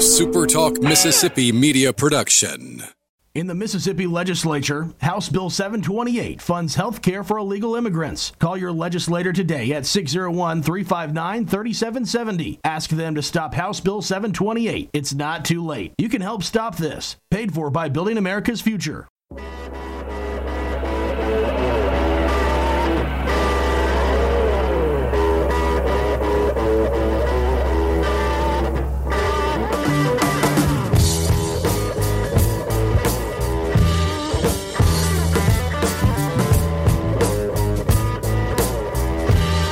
SuperTalk Mississippi media production. In the Mississippi legislature, House Bill 728 funds health care for illegal immigrants. Call your legislator today at 601 359 3770. Ask them to stop House Bill 728. It's not too late. You can help stop this. Paid for by Building America's Future.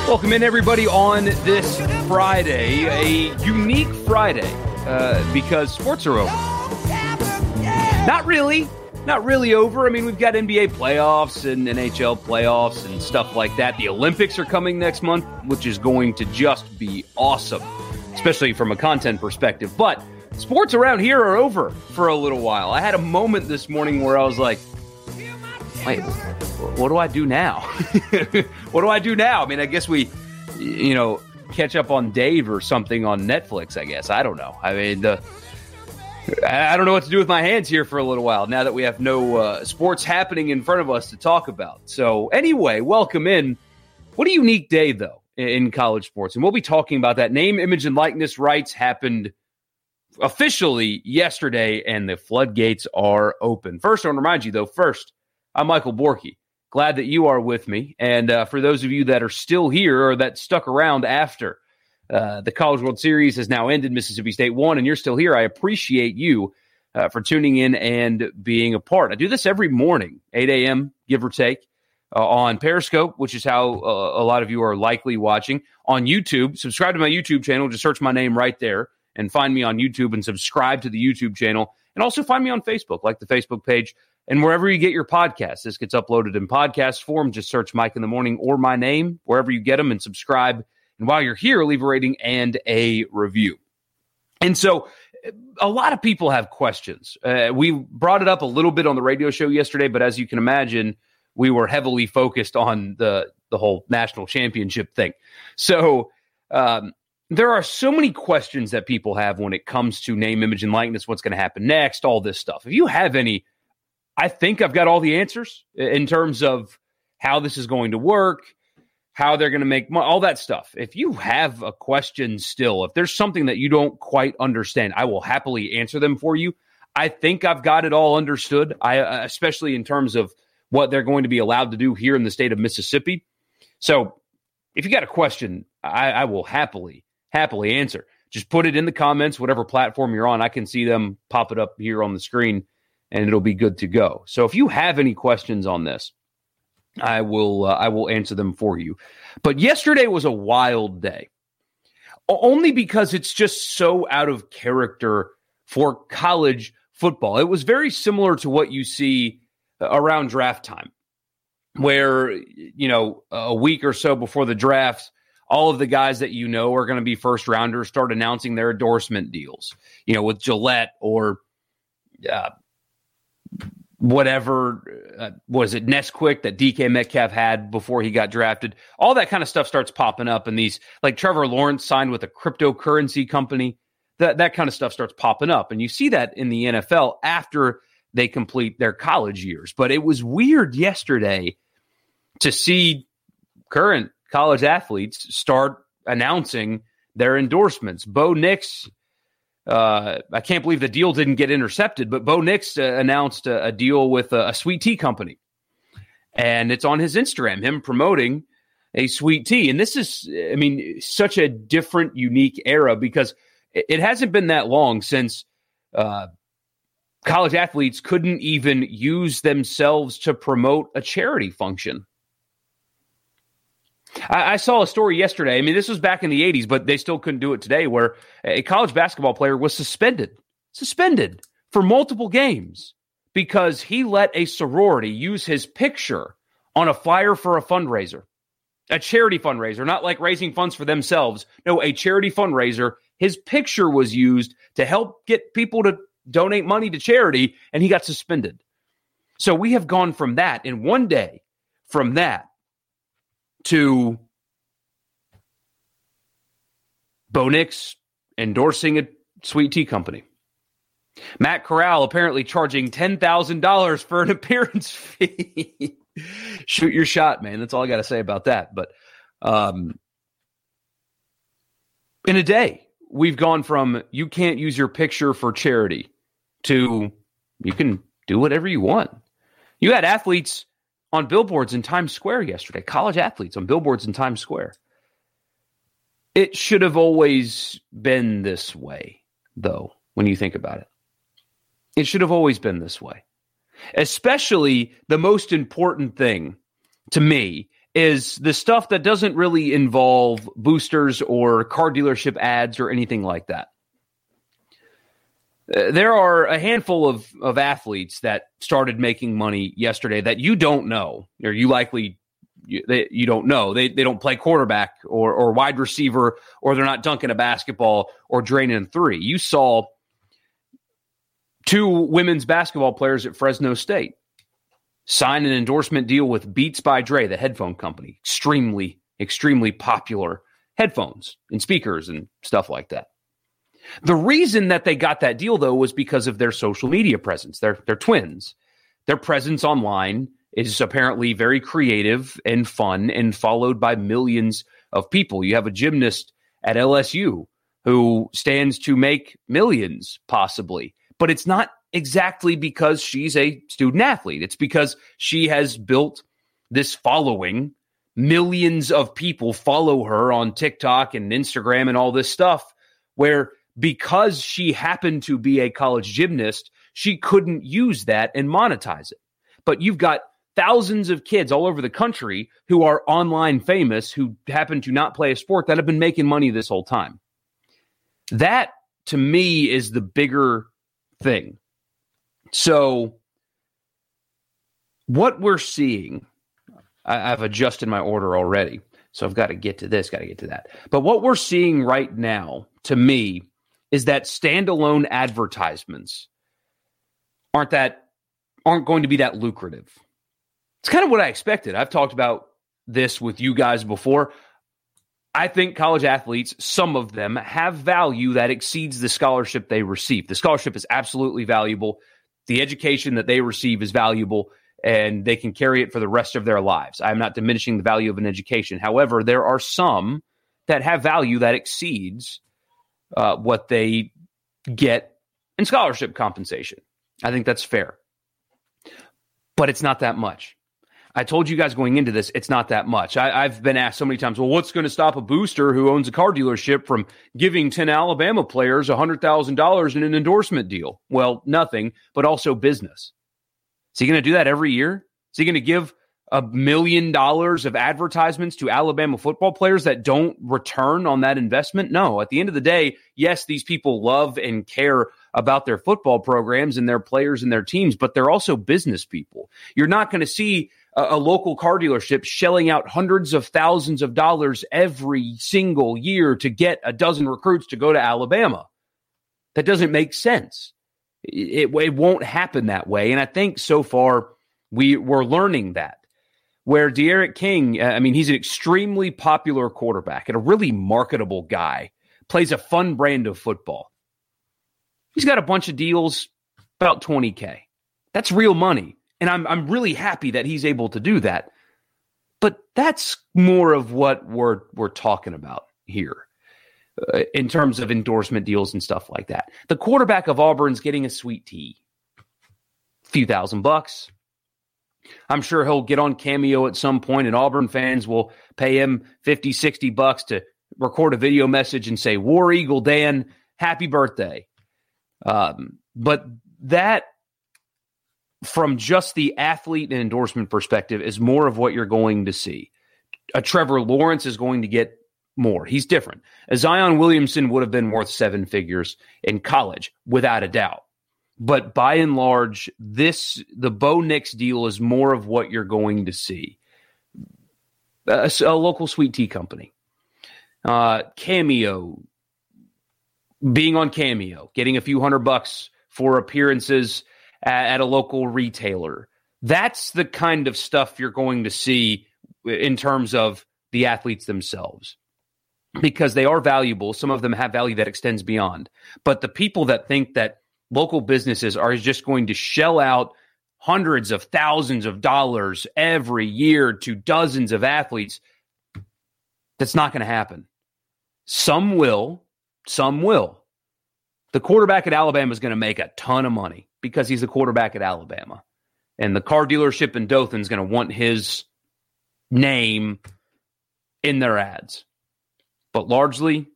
Welcome in, everybody, on this Friday, a unique Friday, uh, because sports are over. Not really, not really over. I mean, we've got NBA playoffs and NHL playoffs and stuff like that. The Olympics are coming next month, which is going to just be awesome, especially from a content perspective. But sports around here are over for a little while. I had a moment this morning where I was like, wait, what do I do now? what do I do now? I mean, I guess we, you know, catch up on Dave or something on Netflix. I guess I don't know. I mean, the I don't know what to do with my hands here for a little while now that we have no uh, sports happening in front of us to talk about. So anyway, welcome in. What a unique day though in college sports, and we'll be talking about that. Name, image, and likeness rights happened officially yesterday, and the floodgates are open. First, I want to remind you though. First, I'm Michael Borky. Glad that you are with me. And uh, for those of you that are still here or that stuck around after uh, the College World Series has now ended, Mississippi State won, and you're still here, I appreciate you uh, for tuning in and being a part. I do this every morning, 8 a.m., give or take, uh, on Periscope, which is how uh, a lot of you are likely watching. On YouTube, subscribe to my YouTube channel. Just search my name right there and find me on YouTube and subscribe to the YouTube channel. And also find me on Facebook, like the Facebook page and wherever you get your podcasts. This gets uploaded in podcast form. Just search Mike in the Morning or my name, wherever you get them, and subscribe. And while you're here, leave a rating and a review. And so, a lot of people have questions. Uh, we brought it up a little bit on the radio show yesterday, but as you can imagine, we were heavily focused on the the whole national championship thing. So, um, there are so many questions that people have when it comes to name, image, and likeness. What's going to happen next? All this stuff. If you have any I think I've got all the answers in terms of how this is going to work, how they're going to make money, all that stuff. If you have a question still, if there's something that you don't quite understand, I will happily answer them for you. I think I've got it all understood. I uh, especially in terms of what they're going to be allowed to do here in the state of Mississippi. So, if you got a question, I, I will happily happily answer. Just put it in the comments, whatever platform you're on. I can see them pop it up here on the screen and it'll be good to go. So if you have any questions on this, I will uh, I will answer them for you. But yesterday was a wild day. Only because it's just so out of character for college football. It was very similar to what you see around draft time where you know a week or so before the draft all of the guys that you know are going to be first rounders start announcing their endorsement deals you know with Gillette or uh, whatever uh, was it Nesquik that DK Metcalf had before he got drafted. All that kind of stuff starts popping up, and these like Trevor Lawrence signed with a cryptocurrency company. That that kind of stuff starts popping up, and you see that in the NFL after they complete their college years. But it was weird yesterday to see current college athletes start announcing their endorsements. Bo Nix uh, I can't believe the deal didn't get intercepted, but Bo Nix uh, announced a, a, deal with a, a, sweet tea company, and it's on his Instagram, him promoting a sweet tea. And this is, I mean, such a different, unique era because it, hasn't been that long since uh, college athletes couldn't even use themselves to promote a charity function. I, I, saw a story yesterday. I mean, this was back in the 80s, but they still couldn't do it today, where a college basketball player was suspended, suspended for multiple games because he let a sorority use his picture on a flyer for a fundraiser, a charity fundraiser, not like raising funds for themselves. No, a charity fundraiser. His picture was used to help get people to donate money to charity, and he got suspended. So we have gone from that in one day, from that to Bo Nix endorsing a Sweet Tea Company. Matt Corral apparently charging $10,000 for an appearance fee. Shoot your shot, man. That's all I got to say about that. But um, in a day, we've gone from you can't use your picture for charity to you can do whatever you want. You had athletes on billboards in Times Square yesterday, college athletes on billboards in Times Square. It should have always been this way, though, when you think about it. It should have always been this way. Especially the most important thing to me is the stuff that doesn't really involve boosters or car dealership ads or anything like that. Uh, there are a handful of, of athletes that started making money yesterday that you don't know, or you likely you, they, you don't know. They, they don't play quarterback or, or wide receiver, or they're not dunking a basketball or draining three. You saw two women's basketball players at Fresno State sign an endorsement deal with Beats by Dre, the headphone company. Extremely, extremely popular headphones and speakers and stuff like that. The reason that they got that deal, though, was because of their social media presence. They're, they're twins. Their presence online is apparently very creative and fun and followed by millions of people. You have a gymnast at LSU who stands to make millions, possibly, but it's not exactly because she's a student athlete. It's because she has built this following. Millions of people follow her on TikTok and Instagram and all this stuff where because she happened to be a college gymnast, she couldn't use that and monetize it. But you've got thousands of kids all over the country who are online famous who happen to not play a sport that have been making money this whole time. That to me is the bigger thing. So, what we're seeing, I, I've adjusted my order already. So I've got to get to this, got to get to that. But what we're seeing right now, to me, is that standalone advertisements aren't that aren't going to be that lucrative. It's kind of what I expected. I've talked about this with you guys before. I think college athletes, some of them, have value that exceeds the scholarship they receive. The scholarship is absolutely valuable. The education that they receive is valuable and they can carry it for the rest of their lives. I'm not diminishing the value of an education. However, there are some that have value that exceeds uh, what they get in scholarship compensation. I think that's fair. But it's not that much. I told you guys going into this, it's not that much. I, have been asked so many times, well, what's going to stop a booster who owns a car dealership from giving 10 Alabama players $100,000 in an endorsement deal? Well, nothing, but also business. Is he going to do that every year? Is he going to give a million dollars of advertisements to Alabama football players that don't return on that investment? No. At the end of the day, yes, these people love and care about their football programs and their players and their teams, but they're also business people. You're not going to see a, a, local car dealership shelling out hundreds of thousands of dollars every single year to get a dozen recruits to go to Alabama. That doesn't make sense. It, it, it won't happen that way. And I think so far we, we're learning that where D'Eriq King, uh, I mean, he's an extremely popular quarterback and a really marketable guy, plays a fun brand of football. He's got a bunch of deals, about 20K. That's real money. And I'm, I'm really happy that he's able to do that. But that's more of what we're, we're talking about here uh, in terms of endorsement deals and stuff like that. The quarterback of Auburn's getting a sweet tea, a few thousand bucks, I'm sure he'll get on Cameo at some point, and Auburn fans will pay him 50, 60 bucks to record a video message and say, War Eagle Dan, happy birthday. Um, but that, from just the athlete and endorsement perspective, is more of what you're going to see. A Trevor Lawrence is going to get more. He's different. A Zion Williamson would have been worth seven figures in college, without a doubt. But by and large, this the Bo Nix deal is more of what you're going to see. A, a local sweet tea company, uh, Cameo, being on Cameo, getting a few hundred bucks for appearances at, at a local retailer. That's the kind of stuff you're going to see in terms of the athletes themselves. because they are valuable. Some of them have value that extends beyond. But the people that think that local businesses are just going to shell out hundreds of thousands of dollars every year to dozens of athletes, that's not going to happen. Some will, some will. The quarterback at Alabama is going to make a ton of money because he's the quarterback at Alabama. And the car dealership in Dothan is going to want his name in their ads. But largely,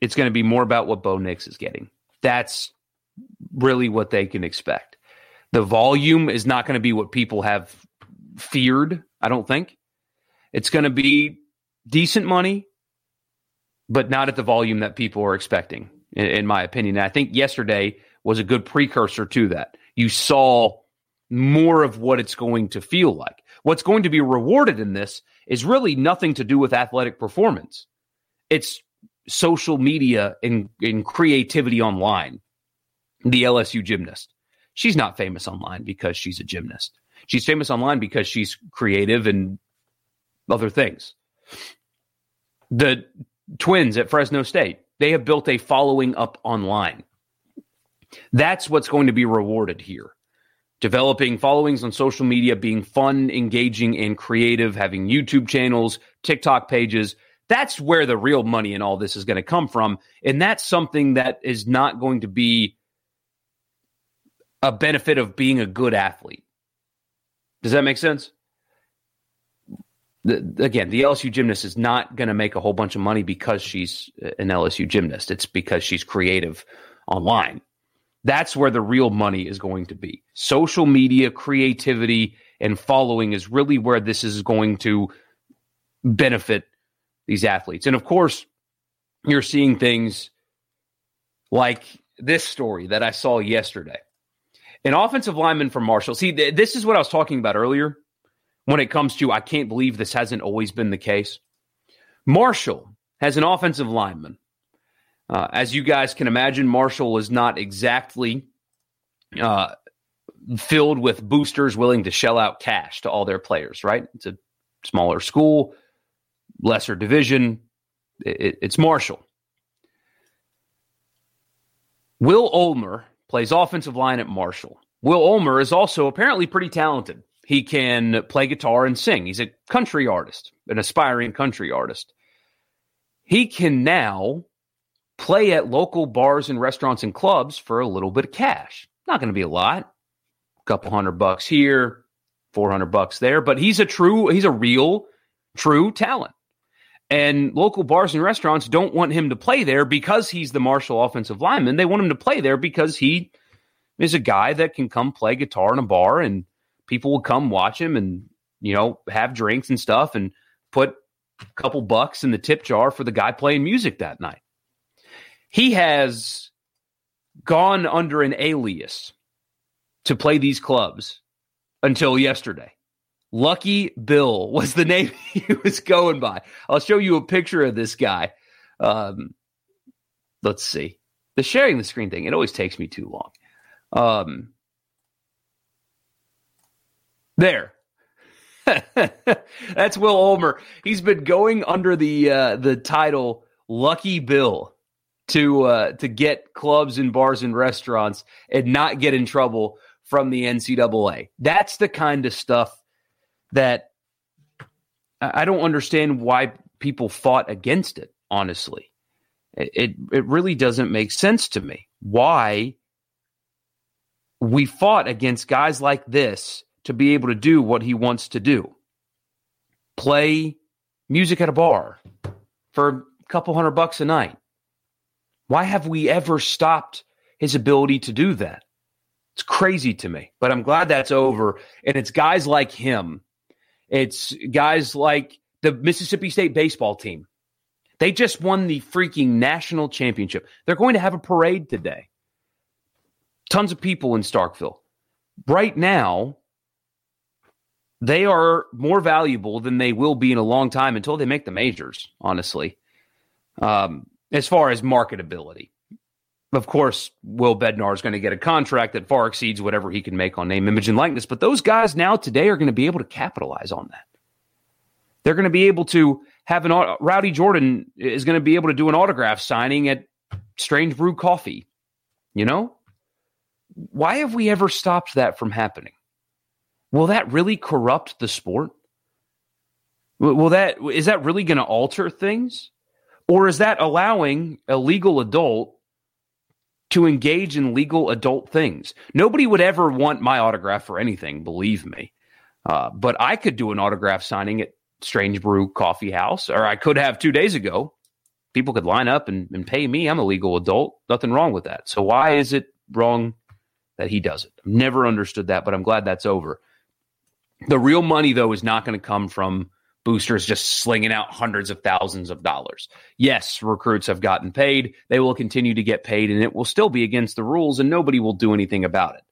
it's going to be more about what Bo Nix is getting. That's really what they can expect. The volume is not going to be what people have feared, I don't think. It's going to be decent money, but not at the volume that people are expecting, in, in my opinion. And I think yesterday was a good precursor to that. You saw more of what it's going to feel like. What's going to be rewarded in this is really nothing to do with athletic performance. It's social media and, and creativity online. The LSU gymnast. She's not famous online because she's a gymnast. She's famous online because she's creative and other things. The twins at Fresno State, they have built a following up online. That's what's going to be rewarded here. Developing followings on social media, being fun, engaging, and creative, having YouTube channels, TikTok pages. That's where the real money in all this is going to come from. And that's something that is not going to be a benefit of being a good athlete. Does that make sense? The, again, the LSU gymnast is not going to make a whole bunch of money because she's an LSU gymnast. It's because she's creative online. That's where the real money is going to be. Social media, creativity, and following is really where this is going to benefit these athletes. And of course, you're seeing things like this story that I saw yesterday. An offensive lineman from Marshall. See, th- this is what I was talking about earlier when it comes to I can't believe this hasn't always been the case. Marshall has an offensive lineman. Uh, as you guys can imagine, Marshall is not exactly uh, filled with boosters willing to shell out cash to all their players, right? It's a smaller school, lesser division. It, it's Marshall. Will Ulmer plays offensive line at Marshall. Will Ulmer is also apparently pretty talented. He can play guitar and sing. He's a country artist, an aspiring country artist. He can now play at local bars and restaurants and clubs for a little bit of cash. Not going to be a lot. A couple hundred bucks here, 400 bucks there, but he's a true, he's a real, true talent. And local bars and restaurants don't want him to play there because he's the Marshall offensive lineman. They want him to play there because he is a guy that can come play guitar in a bar and people will come watch him and, you know, have drinks and stuff and put a couple bucks in the tip jar for the guy playing music that night. He has gone under an alias to play these clubs until yesterday. Lucky Bill was the name he was going by. I'll show you a picture of this guy. Um, let's see. The sharing the screen thing, it always takes me too long. Um, there. That's Will Ulmer. He's been going under the uh, the title Lucky Bill to uh, to get clubs and bars and restaurants and not get in trouble from the NCAA. That's the kind of stuff that I don't understand why people fought against it, honestly. It, it, really doesn't make sense to me why we fought against guys like this to be able to do what he wants to do play music at a bar for a couple hundred bucks a night. Why have we ever stopped his ability to do that? It's crazy to me, but I'm glad that's over. And it's guys like him it's guys like the Mississippi State baseball team. They just won the freaking national championship. They're going to have a parade today. Tons of people in Starkville. Right now, they are more valuable than they will be in a long time until they make the majors, honestly, um, as far as marketability. Of course, Will Bednar is going to get a contract that far exceeds whatever he can make on name, image, and likeness. But those guys now today are going to be able to capitalize on that. They're going to be able to have an Rowdy Jordan is going to be able to do an autograph signing at Strange Brew Coffee. You know? Why have we ever stopped that from happening? Will that really corrupt the sport? Will that is that really going to alter things? Or is that allowing a legal adult to engage in legal adult things? Nobody would ever want my autograph for anything, believe me. Uh, but I could do an autograph signing at Strange Brew Coffee House, or I could have two days ago. People could line up and, and pay me. I'm a legal adult. Nothing wrong with that. So why is it wrong that he does it? I've never understood that, but I'm glad that's over. The real money, though, is not going to come from boosters just slinging out hundreds of thousands of dollars. Yes, recruits have gotten paid. They will continue to get paid, and it will still be against the rules, and nobody will do anything about it.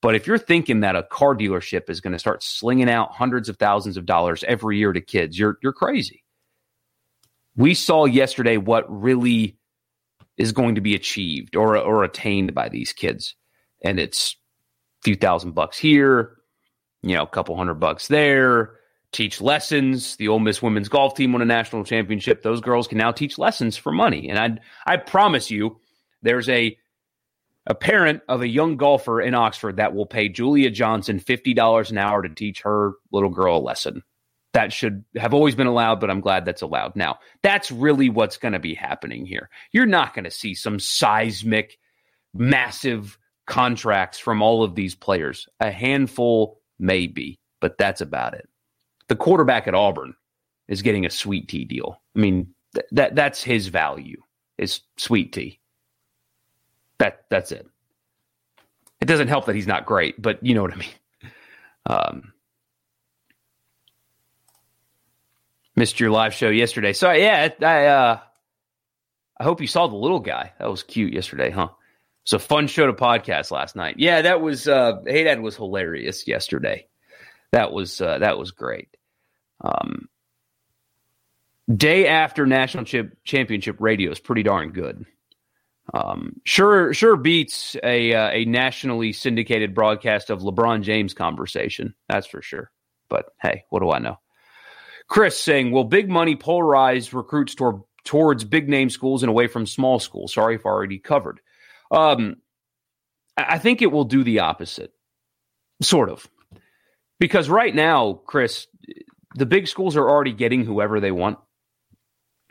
But if you're thinking that a car dealership is going to start slinging out hundreds of thousands of dollars every year to kids, you're you're crazy. We saw yesterday what really is going to be achieved or or attained by these kids, and it's a few thousand bucks here, you know, a couple hundred bucks there. Teach lessons. The Ole Miss women's golf team won a national championship. Those girls can now teach lessons for money, and I I promise you, there's a a parent of a young golfer in Oxford that will pay Julia Johnson $50 an hour to teach her little girl a lesson. That should have always been allowed, but I'm glad that's allowed now. That's really what's going to be happening here. You're not going to see some seismic, massive contracts from all of these players. A handful, maybe, but that's about it. The quarterback at Auburn is getting a sweet tea deal. I mean, th- that that's his value is sweet tea. That that's it. It doesn't help that he's not great, but you know what I mean. Um, missed your live show yesterday. So yeah, I uh, I hope you saw the little guy. That was cute yesterday, huh? It's a fun show to podcast last night. Yeah, that was uh, Hey Dad was hilarious yesterday. That was uh, that was great. Um, day after national chip, championship radio is pretty darn good. Um, sure, sure beats a uh, a nationally syndicated broadcast of LeBron James conversation. That's for sure. But hey, what do I know? Chris saying, "Will big money polarize recruits toward towards big name schools and away from small schools?" Sorry if I already covered. Um, I think it will do the opposite, sort of, because right now, Chris, the big schools are already getting whoever they want.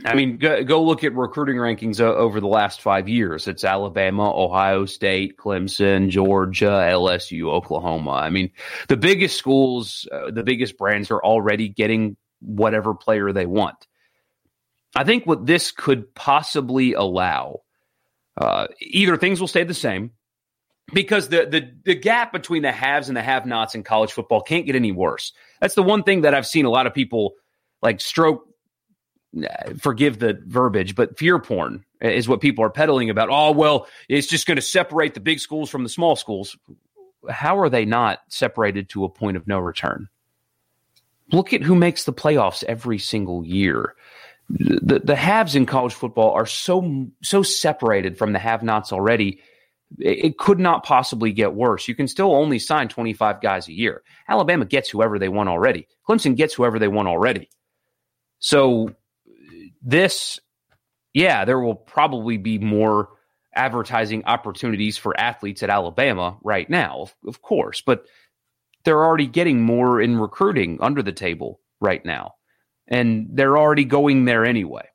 I mean, go, go look at recruiting rankings uh, over the last five years. It's Alabama, Ohio State, Clemson, Georgia, LSU, Oklahoma. I mean, the biggest schools, uh, the biggest brands are already getting whatever player they want. I think what this could possibly allow, uh, either things will stay the same because the, the the gap between the haves and the have-nots in college football can't get any worse. That's the one thing that I've seen a lot of people like stroke uh, forgive the verbiage, but fear porn is what people are peddling about. Oh, well, it's just going to separate the big schools from the small schools. How are they not separated to a point of no return? Look at who makes the playoffs every single year. The the haves in college football are so so separated from the have-nots already. It, could not possibly get worse. You can still only sign 25 guys a year. Alabama gets whoever they want already. Clemson gets whoever they want already. So this, yeah, there will probably be more advertising opportunities for athletes at Alabama right now, of, of course, but they're already getting more in recruiting under the table right now. And they're already going there anyway.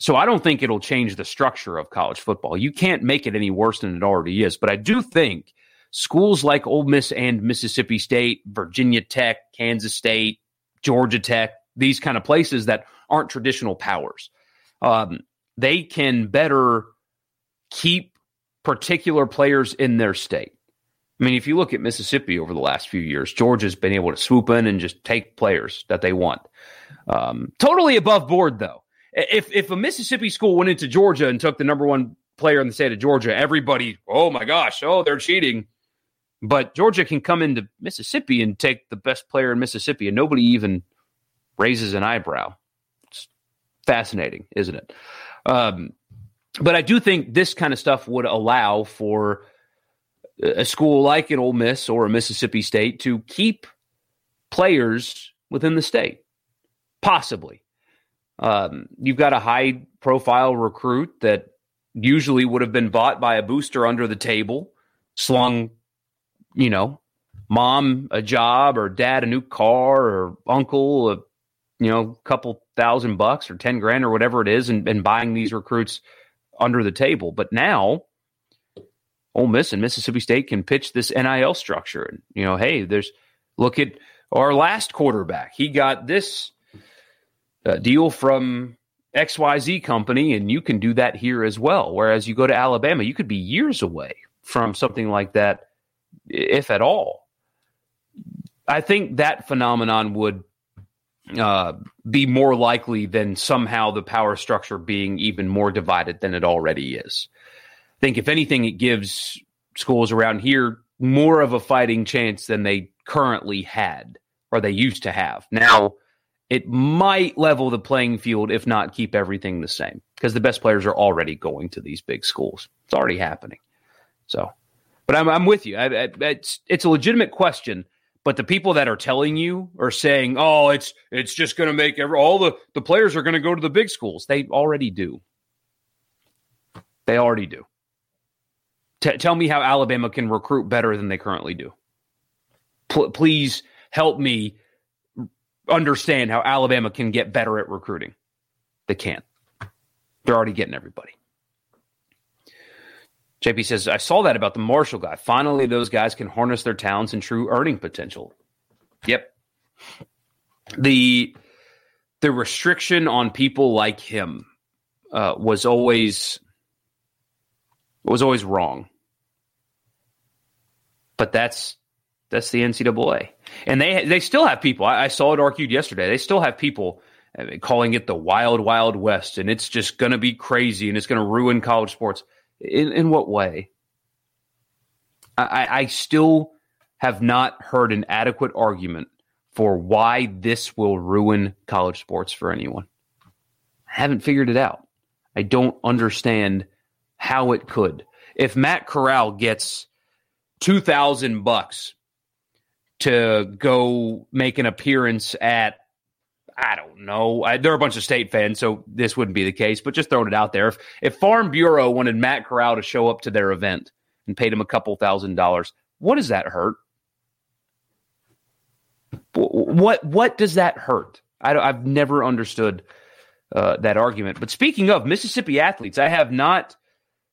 So I don't think it'll change the structure of college football. You can't make it any worse than it already is. But I do think schools like Ole Miss and Mississippi State, Virginia Tech, Kansas State, Georgia Tech, these kind of places that aren't traditional powers. Um, they can better keep particular players in their state. I mean, if you look at Mississippi over the last few years, Georgia's been able to swoop in and just take players that they want. Um, totally above board, though. If if a Mississippi school went into Georgia and took the number one player in the state of Georgia, everybody, oh my gosh, oh they're cheating. But Georgia can come into Mississippi and take the best player in Mississippi, and nobody even raises an eyebrow. It's fascinating, isn't it? Um, but I do think this kind of stuff would allow for a school like an Ole Miss or a Mississippi State to keep players within the state, possibly. Um, you've got a high profile recruit that usually would have been bought by a booster under the table, slung, you know, mom a job or dad a new car or uncle a you know couple thousand bucks or 10 grand or whatever it is and, and buying these recruits under the table. But now Ole Miss and Mississippi State can pitch this NIL structure and you know hey there's look at our last quarterback. He got this uh, deal from XYZ company and you can do that here as well whereas you go to Alabama you could be years away from something like that if at all I think that phenomenon would uh, be more likely than somehow the power structure being even more divided than it already is. I think, if anything, it gives schools around here more of a fighting chance than they currently had or they used to have. Now, it might level the playing field, if not keep everything the same, because the best players are already going to these big schools. It's already happening. So, but I'm, I'm with you. I, I, it's, it's a legitimate question but the people that are telling you are saying, "Oh, it's it's just going to make every, all the the players are going to go to the big schools." They already do. They already do. T- tell me how Alabama can recruit better than they currently do. P- please help me understand how Alabama can get better at recruiting. They can't. They're already getting everybody. JP says, I saw that about the Marshall guy. Finally, those guys can harness their talents and true earning potential. Yep. The the restriction on people like him uh, was always was always wrong. But that's that's the NCAA, and they they still have people. I, I saw it argued yesterday. They still have people calling it the wild wild west, and it's just going to be crazy, and it's going to ruin college sports. In in what way? I, I still have not heard an adequate argument for why this will ruin college sports for anyone. I haven't figured it out. I don't understand how it could. If Matt Corral gets two thousand bucks to go make an appearance at I don't know. I, there are a bunch of state fans, so this wouldn't be the case. But just throwing it out there, if if Farm Bureau wanted Matt Corral to show up to their event and paid him a couple thousand dollars, what does that hurt? What what does that hurt? I, have never understood uh, that argument. But speaking of Mississippi athletes, I have not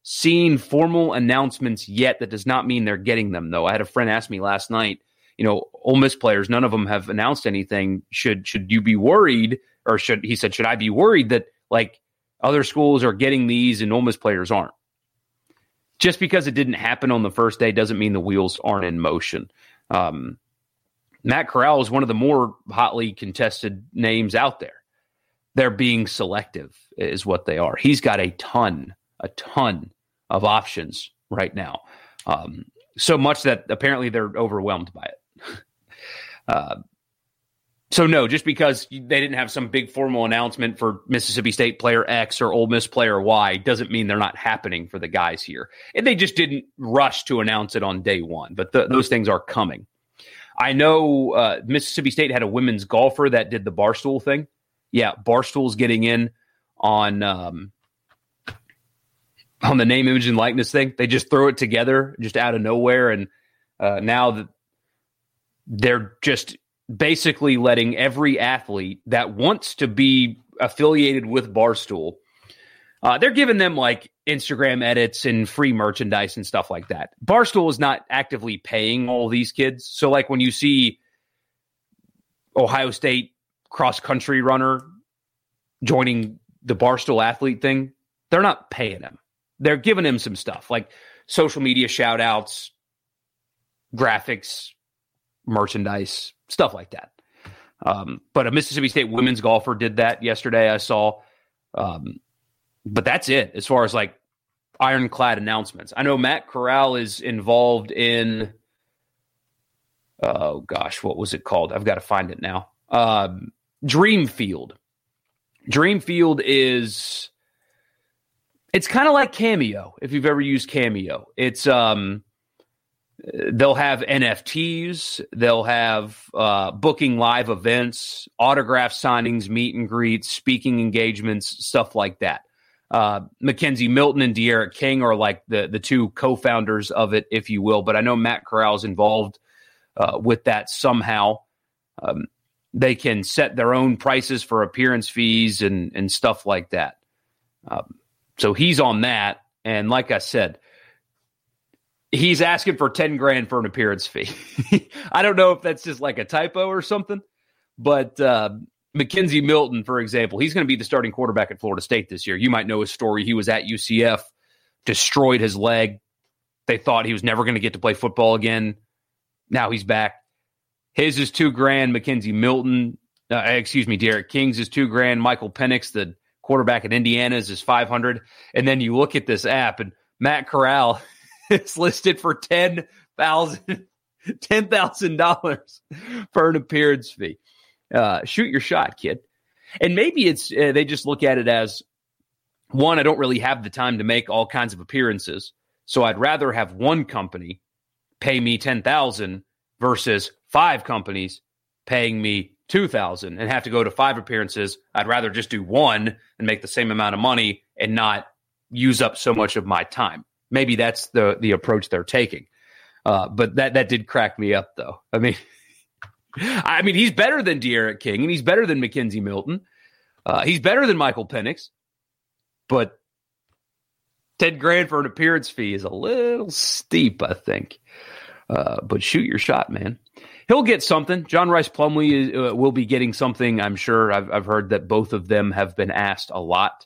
seen formal announcements yet. That does not mean they're getting them, though. I had a friend ask me last night you know, Ole Miss players, none of them have announced anything. Should should you be worried, or should he said, should I be worried that like other schools are getting these and Ole Miss players aren't? Just because it didn't happen on the first day doesn't mean the wheels aren't in motion. Um, Matt Corral is one of the more hotly contested names out there. They're being selective, is what they are. He's got a ton, a ton of options right now. Um, so much that apparently they're overwhelmed by it. Uh, so no, just because they didn't have some big formal announcement for Mississippi State player X or Ole Miss player Y doesn't mean they're not happening for the guys here. And they just didn't rush to announce it on day one, but the, those things are coming. I know uh, Mississippi State had a women's golfer that did the barstool thing. Yeah, barstool's getting in on um, on the name, image, and likeness thing. They just throw it together just out of nowhere, and uh, now that they're just basically letting every athlete that wants to be affiliated with Barstool, uh, they're giving them like Instagram edits and free merchandise and stuff like that. Barstool is not actively paying all these kids. So, like when you see Ohio State cross country runner joining the Barstool athlete thing, they're not paying him. They're giving him some stuff like social media shout outs, graphics, merchandise, stuff like that. Um, but a Mississippi State women's golfer did that yesterday. I saw, um, but that's it as far as like ironclad announcements. I know Matt Corral is involved in. Oh gosh, what was it called? I've got to find it now. Um, Dreamfield. Dreamfield is. It's kind of like Cameo if you've ever used Cameo. It's um they'll have NFTs, they'll have uh, booking live events, autograph signings, meet and greets, speaking engagements, stuff like that. Uh, McKenzie Milton and D'Eriq King are like the the two co-founders of it, if you will. But I know Matt Corral is involved uh, with that somehow. Um, they can set their own prices for appearance fees and and stuff like that. Um, so he's on that, and like I said, he's asking for 10 grand for an appearance fee. I don't know if that's just like a typo or something, but uh, McKenzie Milton, for example, he's going to be the starting quarterback at Florida State this year. You might know his story. He was at UCF, destroyed his leg. They thought he was never going to get to play football again. Now he's back. His is two grand. McKenzie Milton, uh, excuse me, D'Eriq King's is two grand. Michael Penix, the quarterback at Indiana's, is 500. And then you look at this app and Matt Corral is listed for ten thousand ten thousand dollars for an appearance fee. Uh, shoot your shot, kid. And maybe it's uh, they just look at it as one. I don't really have the time to make all kinds of appearances, so I'd rather have one company pay me ten thousand versus five companies paying me two thousand and have to go to five appearances. I'd rather just do one and make the same amount of money and not use up so much of my time. Maybe that's the the approach they're taking. Uh, but that that did crack me up, though. I mean, I mean, he's better than D'Eriq King, and he's better than McKenzie Milton. Uh, he's better than Michael Penix, but ten grand for an appearance fee is a little steep, I think. Uh, but shoot your shot, man. He'll get something. John Rhys Plumlee is, uh, will be getting something. I'm sure. I've, I've heard that both of them have been asked a lot,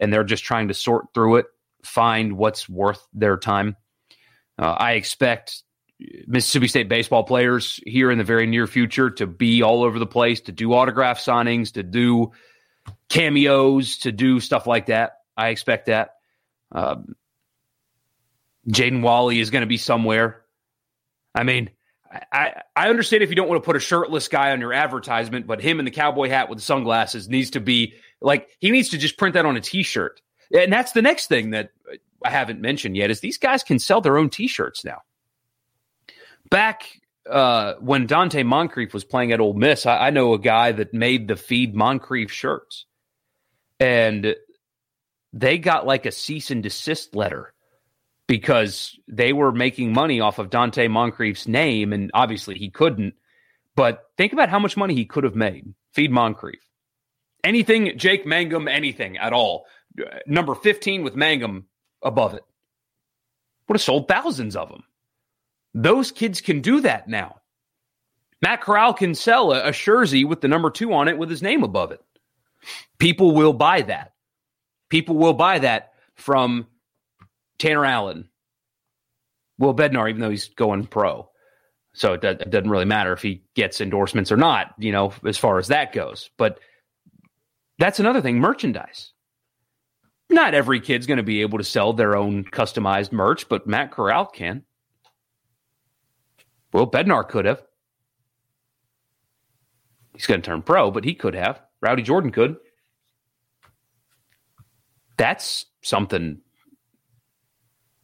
and they're just trying to sort through it find what's worth their time. Uh, I expect Mississippi State baseball players here in the very near future to be all over the place, to do autograph signings, to do cameos, to do stuff like that. I expect that. Um, Jaden Walley is going to be somewhere. I mean, I, I understand if you don't want to put a shirtless guy on your advertisement, but him in the cowboy hat with the sunglasses needs to be like he needs to just print that on a t-shirt and that's the next thing that I haven't mentioned yet is these guys can sell their own T-shirts now. Back uh, when Donte Moncrief was playing at Ole Miss, I, I know a guy that made the Feed Moncrief shirts, and they got like a cease and desist letter because they were making money off of Donte Moncrief's name, and obviously he couldn't. But think about how much money he could have made. Feed Moncrief. Anything, Jake Mangum, anything at all number 15 with Mangum above it. Would have sold thousands of them. Those kids can do that now. Matt Corral can sell a, a jersey with the number two on it with his name above it. People will buy that. People will buy that from Tanner Allen, Will Bednar, even though he's going pro. So it, it doesn't really matter if he gets endorsements or not, you know, as far as that goes. But that's another thing merchandise not every kid's going to be able to sell their own customized merch, but Matt Corral can. Well, Bednar could have. He's going to turn pro, but he could have. Rowdy Jordan could. That's something.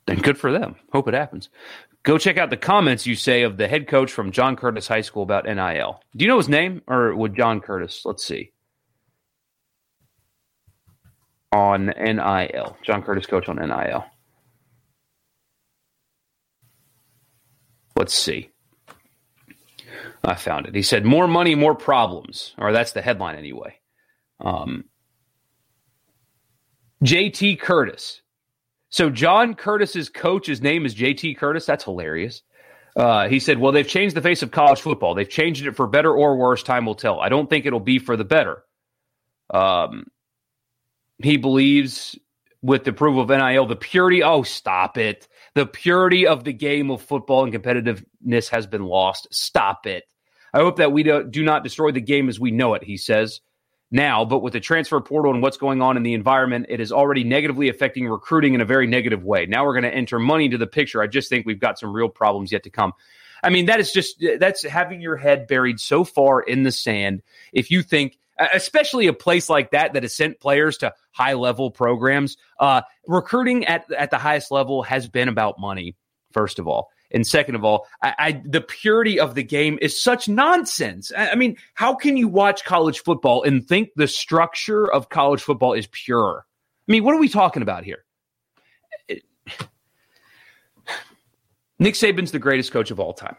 And good for them. Hope it happens. Go check out the comments you say of the head coach from John Curtis High School about NIL. Do you know his name or would John Curtis? Let's see. On NIL. John Curtis coach on NIL. Let's see. I found it. He said, "More money, more problems," or that's the headline anyway. Um, JT Curtis. So John Curtis's coach's name is JT Curtis. That's hilarious. Uh, he said, "Well, they've changed the face of college football. They've changed it for better or worse. Time will tell. I don't think it'll be for the better." Um, he believes with the approval of NIL, the purity, oh, stop it. The purity of the game of football and competitiveness has been lost. Stop it. I hope that we do, do not destroy the game as we know it, he says. Now, but with the transfer portal and what's going on in the environment, it is already negatively affecting recruiting in a very negative way. Now we're going to enter money into the picture. I just think we've got some real problems yet to come. I mean, that is just that's having your head buried so far in the sand. If you think especially a place like that that has sent players to high level programs. Uh, recruiting at at the highest level has been about money. First of all, And second of all, I, I, the purity of the game is such nonsense. I, I mean, how can you watch college football and think the structure of college football is pure? I mean, what are we talking about here? Nick Saban's the greatest coach of all time.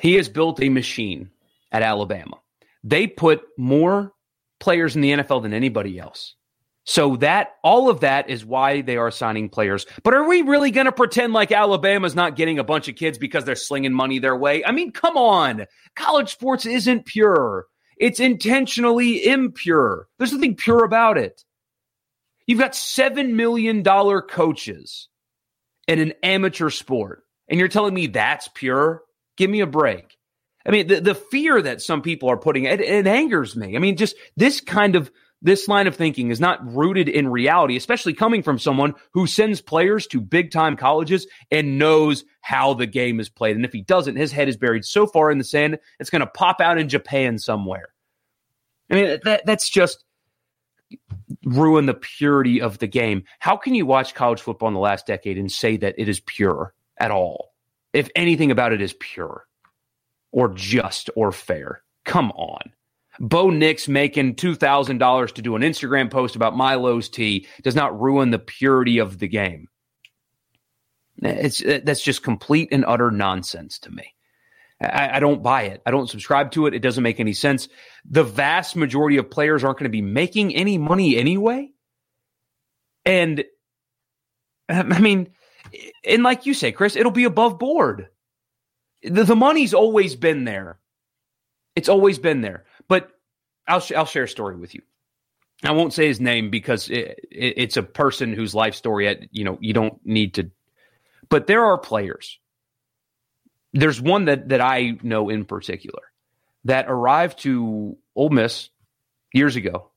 He has built a machine at Alabama. They put more players in the NFL than anybody else. So that all of that is why they are signing players. But are we really going to pretend like Alabama's not getting a bunch of kids because they're slinging money their way? I mean, come on. College sports isn't pure. It's intentionally impure. There's nothing pure about it. You've got $7 million coaches in an amateur sport, and you're telling me that's pure? Give me a break. I mean, the, the fear that some people are putting, it, it angers me. I mean, just this kind of this line of thinking is not rooted in reality, especially coming from someone who sends players to big time colleges and knows how the game is played. And if he doesn't, his head is buried so far in the sand, it's going to pop out in Japan somewhere. I mean, that, that's just ruin the purity of the game. How can you watch college football in the last decade and say that it is pure at all? If anything about it is pure or just or fair. Come on. Bo Nix making $2,000 to do an Instagram post about Milo's tea does not ruin the purity of the game. It's that's just complete and utter nonsense to me. I, I, don't buy it. I don't subscribe to it. It doesn't make any sense. The vast majority of players aren't going to be making any money anyway. And I mean, and like you say, Chris, it'll be above board the, the money's always been there. It's always been there. But I'll sh- I'll share a story with you. I won't say his name because it, it, it's a person whose life story at, you know you don't need to. But there are players. There's one that that I know in particular that arrived to Ole Miss years ago,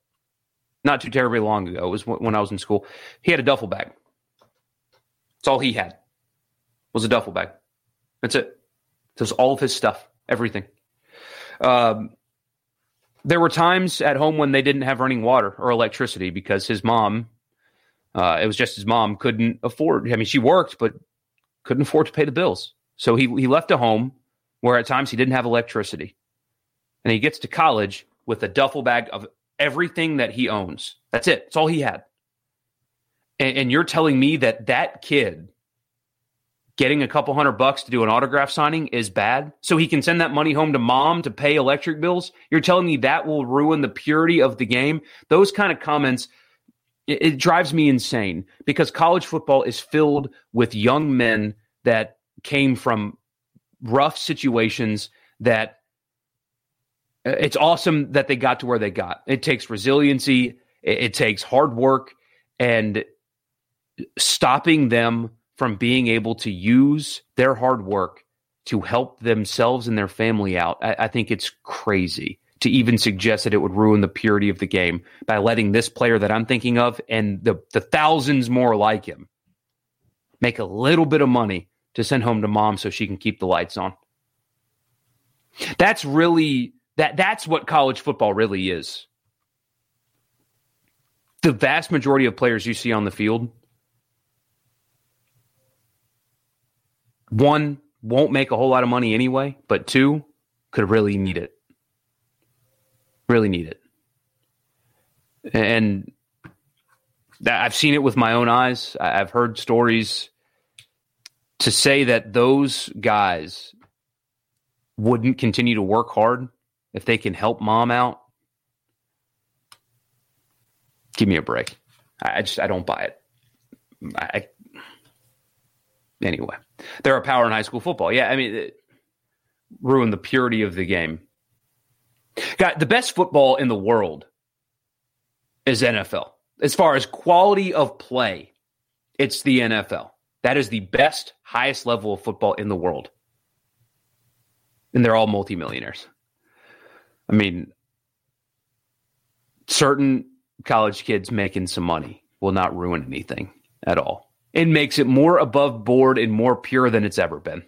not too terribly long ago. It was when I was in school. He had a duffel bag. That's all he had was a duffel bag. That's it. Does all of his stuff, everything. Um, there were times at home when they didn't have running water or electricity because his mom, uh, it was just his mom, couldn't afford. I mean, she worked, but couldn't afford to pay the bills. So he he left a home where at times he didn't have electricity, and he gets to college with a duffel bag of everything that he owns. That's it. That's all he had. And, and you're telling me that that kid getting a couple hundred bucks to do an autograph signing is bad. So he can send that money home to mom to pay electric bills. You're telling me that will ruin the purity of the game? Those kind of comments it, it, drives me insane because college football is filled with young men that came from rough situations that uh, it's awesome that they got to where they got. It takes resiliency. It, it takes hard work and stopping them from being able to use their hard work to help themselves and their family out. I, I, think it's crazy to even suggest that it would ruin the purity of the game by letting this player that I'm thinking of and the, the thousands more like him make a little bit of money to send home to mom so she can keep the lights on. That's really that that's what college football really is. The vast majority of players you see on the field one won't make a whole lot of money anyway, but two could really need it. Really need it. And I've seen it with my own eyes. I've heard stories to say that those guys wouldn't continue to work hard if they can help mom out. Give me a break. I just I don't buy it. I, anyway. They're a power in high school football. Yeah, I mean, it ruined the purity of the game. Got the best football in the world is NFL. As far as quality of play, it's the NFL. That is the best, highest level of football in the world. And they're all multimillionaires. I mean, certain college kids making some money will not ruin anything at all and makes it more above board and more pure than it's ever been.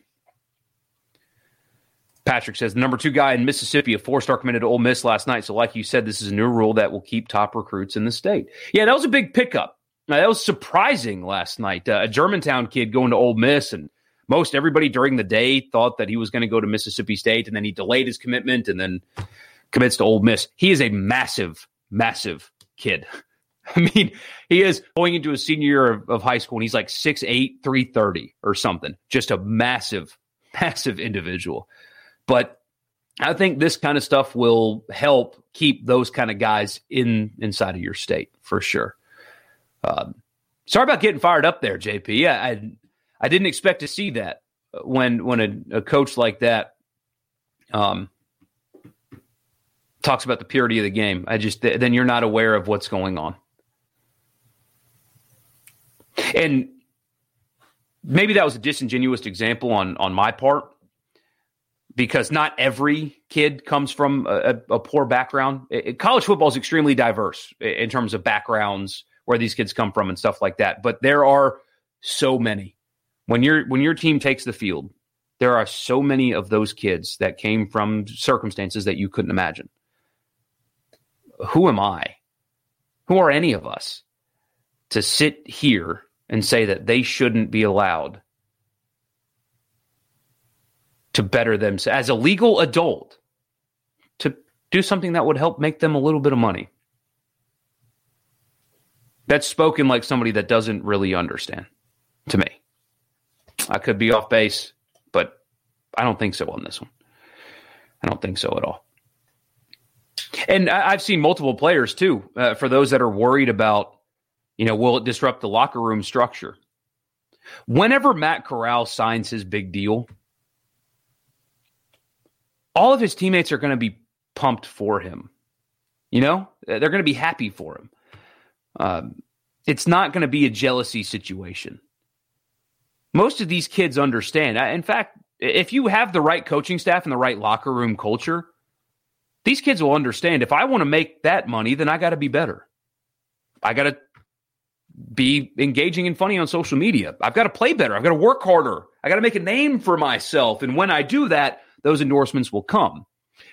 Patrick says the number two guy in Mississippi, a four star committed to Ole Miss last night. So, like you said, this is a new rule that will keep top recruits in the state. Yeah, that was a big pickup. Now, that was surprising last night. Uh, a Germantown kid going to Ole Miss and most everybody during the day thought that he was going to go to Mississippi State, and then he delayed his commitment and then commits to Ole Miss. He is a massive, massive kid. I mean, he is going into his senior year of, of high school, and he's like 6'8, 330 or something. Just a massive, massive individual. But I think this kind of stuff will help keep those kind of guys in inside of your state for sure. Um, sorry about getting fired up there, JP. I, I, I didn't expect to see that when when a, a coach like that um, talks about the purity of the game. I just then you're not aware of what's going on. And maybe that was a disingenuous example on on my part because not every kid comes from a, a poor background. It, college football is extremely diverse in terms of backgrounds, where these kids come from, and stuff like that. But there are so many. When your when your team takes the field, there are so many of those kids that came from circumstances that you couldn't imagine. Who am I? Who are any of us to sit here and say that they shouldn't be allowed to better themselves as a legal adult to do something that would help make them a little bit of money. That's spoken like somebody that doesn't really understand to me. I could be off base, but I don't think so on this one. I don't think so at all. And I've seen multiple players too. Uh, for those that are worried about, you know, will it disrupt the locker room structure? Whenever Matt Corral signs his big deal, all of his teammates are going to be pumped for him. You know, they're going to be happy for him. Um, it's not going to be a jealousy situation. Most of these kids understand. In fact, if you have the right coaching staff and the right locker room culture, these kids will understand if I want to make that money, then I got to be better. I got to be engaging and funny on social media. I've got to play better. I've got to work harder. I got to make a name for myself. And when I do that, those endorsements will come.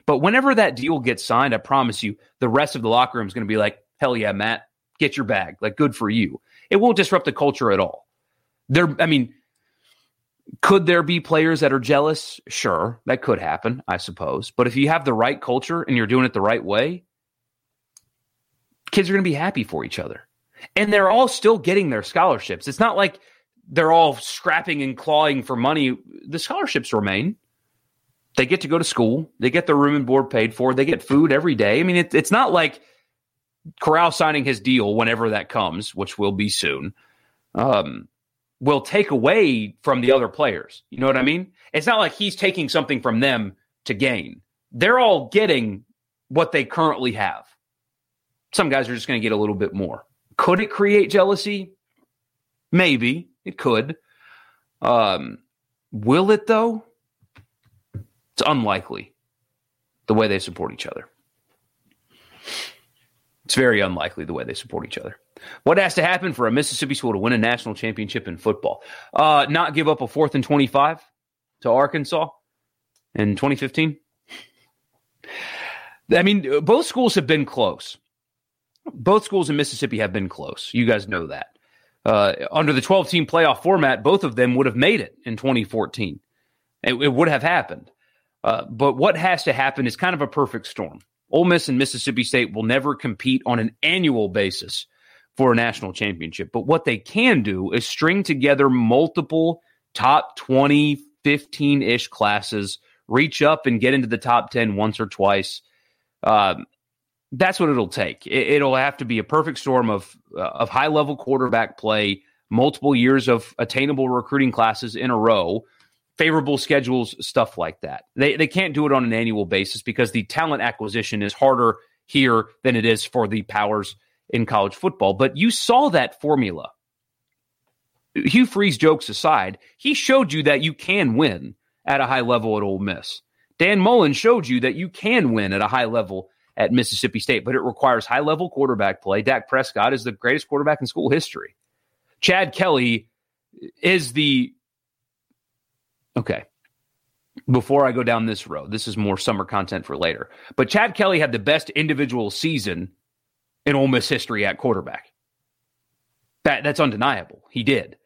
But whenever that deal gets signed, I promise you, the rest of the locker room is going to be like, hell yeah, Matt, get your bag. Like, good for you. It won't disrupt the culture at all. There, I mean, could there be players that are jealous? Sure, that could happen, I suppose. But if you have the right culture and you're doing it the right way, kids are going to be happy for each other. And they're all still getting their scholarships. It's not like they're all scrapping and clawing for money. The scholarships remain. They get to go to school. They get their room and board paid for. They get food every day. I mean, it, it's not like Corral signing his deal whenever that comes, which will be soon, um, will take away from the other players. You know what I mean? It's not like he's taking something from them to gain. They're all getting what they currently have. Some guys are just going to get a little bit more. Could it create jealousy? Maybe it could. Um, will it though? It's unlikely the way they support each other. It's very unlikely the way they support each other. What has to happen for a Mississippi school to win a national championship in football? Uh, not give up a fourth and 25 to Arkansas in 2015? I mean, both schools have been close. Both schools in Mississippi have been close. You guys know that. Uh, under the 12 team playoff format, both of them would have made it in 2014. It, it would have happened. Uh, but what has to happen is kind of a perfect storm. Ole Miss and Mississippi State will never compete on an annual basis for a national championship. But what they can do is string together multiple top 20, 15 ish classes, reach up and get into the top 10 once or twice. Um, that's what it'll take. It, will have to be a perfect storm of, uh, of high level quarterback play, multiple years of attainable recruiting classes in a row favorable schedules, stuff like that. They they can't do it on an annual basis because the talent acquisition is harder here than it is for the powers in college football. But you saw that formula. Hugh Freeze jokes aside, he showed you that you can win at a high level at Ole Miss. Dan Mullen showed you that you can win at a high level at Mississippi State, but it requires high level quarterback play. Dak Prescott is the greatest quarterback in school history. Chad Kelly is the Okay. Before I go down this road, this is more summer content for later. But Chad Kelly had the best individual season in Ole Miss history at quarterback. That that's undeniable. He did.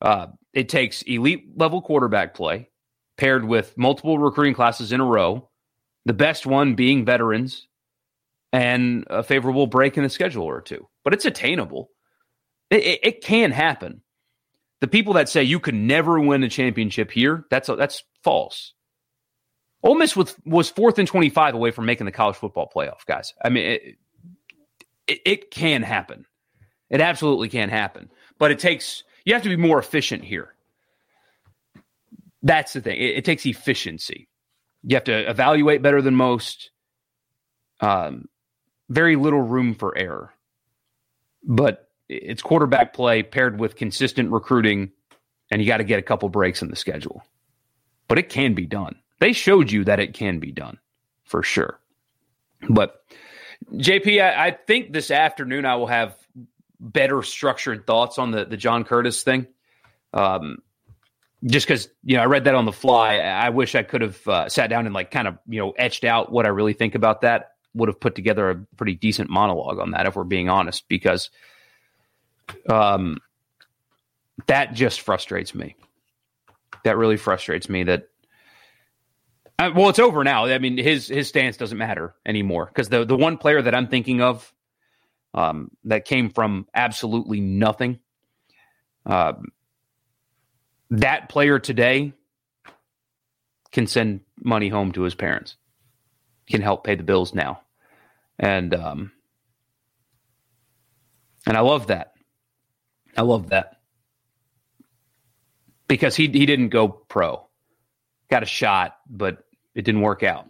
Uh, it takes elite level quarterback play paired with multiple recruiting classes in a row, the best one being veterans, and a favorable break in the schedule or two. But it's attainable. It, it, it can happen. The people that say you could never win a championship here, that's that's false. Ole Miss was, was fourth and 25 away from making the college football playoff, guys. I mean, it, it, it can happen. It absolutely can happen. But it takes, you have to be more efficient here. That's the thing. It, it takes efficiency. You have to evaluate better than most. Um, very little room for error. But it's quarterback play paired with consistent recruiting, and you got to get a couple breaks in the schedule. But it can be done. They showed you that it can be done for sure. But JP, I, I think this afternoon I will have better structured thoughts on the the John Curtis thing. Um, just because you know I read that on the fly, I wish I could have uh, sat down and like kind of you know etched out what I really think about that. Would have put together a pretty decent monologue on that if we're being honest, because um, that just frustrates me. That really frustrates me. That uh, well, it's over now. I mean, his his stance doesn't matter anymore because the the one player that I'm thinking of um, that came from absolutely nothing. Uh, that player today can send money home to his parents, can help pay the bills now, and um, and I love that. I love that because he he didn't go pro, got a shot, but it didn't work out.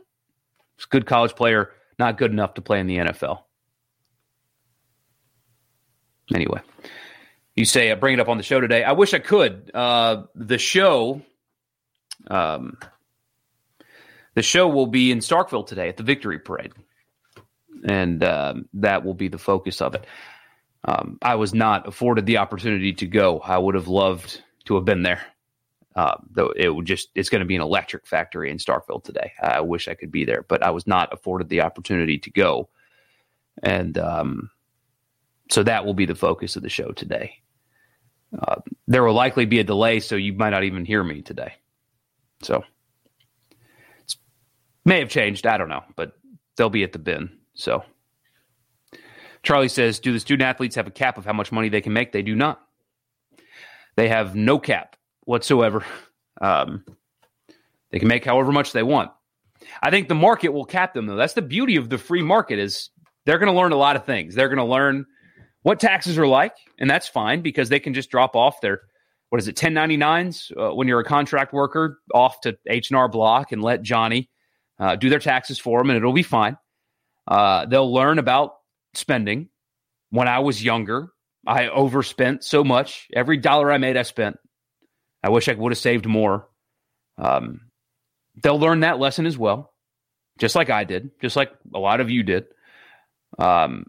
He's a good college player, not good enough to play in the NFL. Anyway, you say uh, bring it up on the show today. I wish I could. Uh, the show, um, the show will be in Starkville today at the Victory Parade, and um, that will be the focus of it. Um, I was not afforded the opportunity to go. I would have loved to have been there. Uh, though it would just it's going to be an electric factory in Starkville today. I wish I could be there, but I was not afforded the opportunity to go, and um, so that will be the focus of the show today. Uh, there will likely be a delay, so you might not even hear me today. So may have changed. I don't know, but they'll be at the bin. So Charlie says, "Do the student athletes have a cap of how much money they can make?" They do not. They have no cap whatsoever. Um, they can make however much they want. I think the market will cap them though. That's the beauty of the free market is they're going to learn a lot of things. They're going to learn what taxes are like, and that's fine because they can just drop off their what is it 1099s uh, when you're a contract worker off to H&R Block and let Johnny uh, do their taxes for them and it'll be fine. Uh, they'll learn about spending. When I was younger, I overspent so much. Every dollar I made, I spent. I wish I would have saved more. Um, they'll learn that lesson as well, just like I did, just like a lot of you did. Um,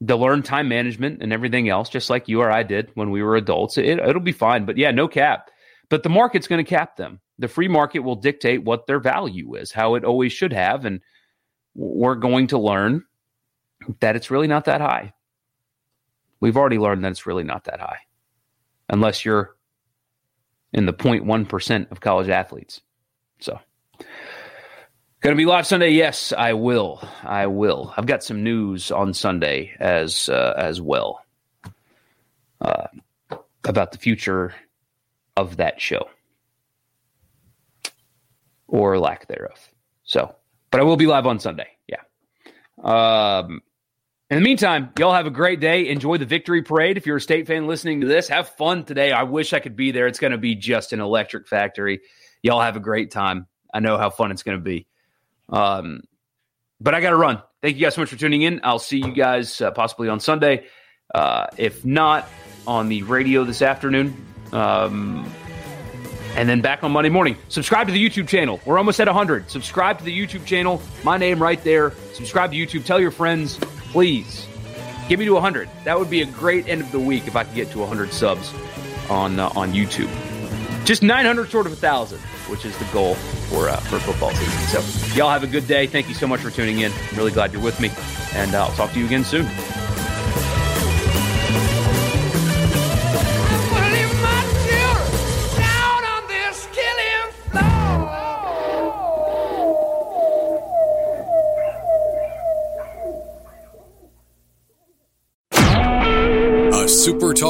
they'll learn time management and everything else, just like you or I did when we were adults. It, it'll be fine, but yeah, no cap. But the market's going to cap them. The free market will dictate what their value is, how it always should have, and we're going to learn that it's really not that high. We've already learned that it's really not that high, unless you're in the 0.1% of college athletes. So, going to be live Sunday? Yes, I will. I will. I've got some news on Sunday as uh, as well uh, about the future of that show or lack thereof. So, but I will be live on Sunday. Yeah. Um, in the meantime, y'all have a great day. Enjoy the victory parade. If you're a state fan listening to this, have fun today. I wish I could be there. It's going to be just an electric factory. Y'all have a great time. I know how fun it's going to be. Um, but I got to run. Thank you guys so much for tuning in. I'll see you guys uh, possibly on Sunday. Uh, if not, on the radio this afternoon. Um, and then back on Monday morning. Subscribe to the YouTube channel. We're almost at 100. Subscribe to the YouTube channel. My name right there. Subscribe to YouTube. Tell your friends please get me to 100. That would be a great end of the week if I could get to 100 subs on uh, on YouTube. Just 900 short of a thousand, which is the goal for uh, for football season. So y'all have a good day. Thank you so much for tuning in. I'm really glad you're with me, and uh, I'll talk to you again soon.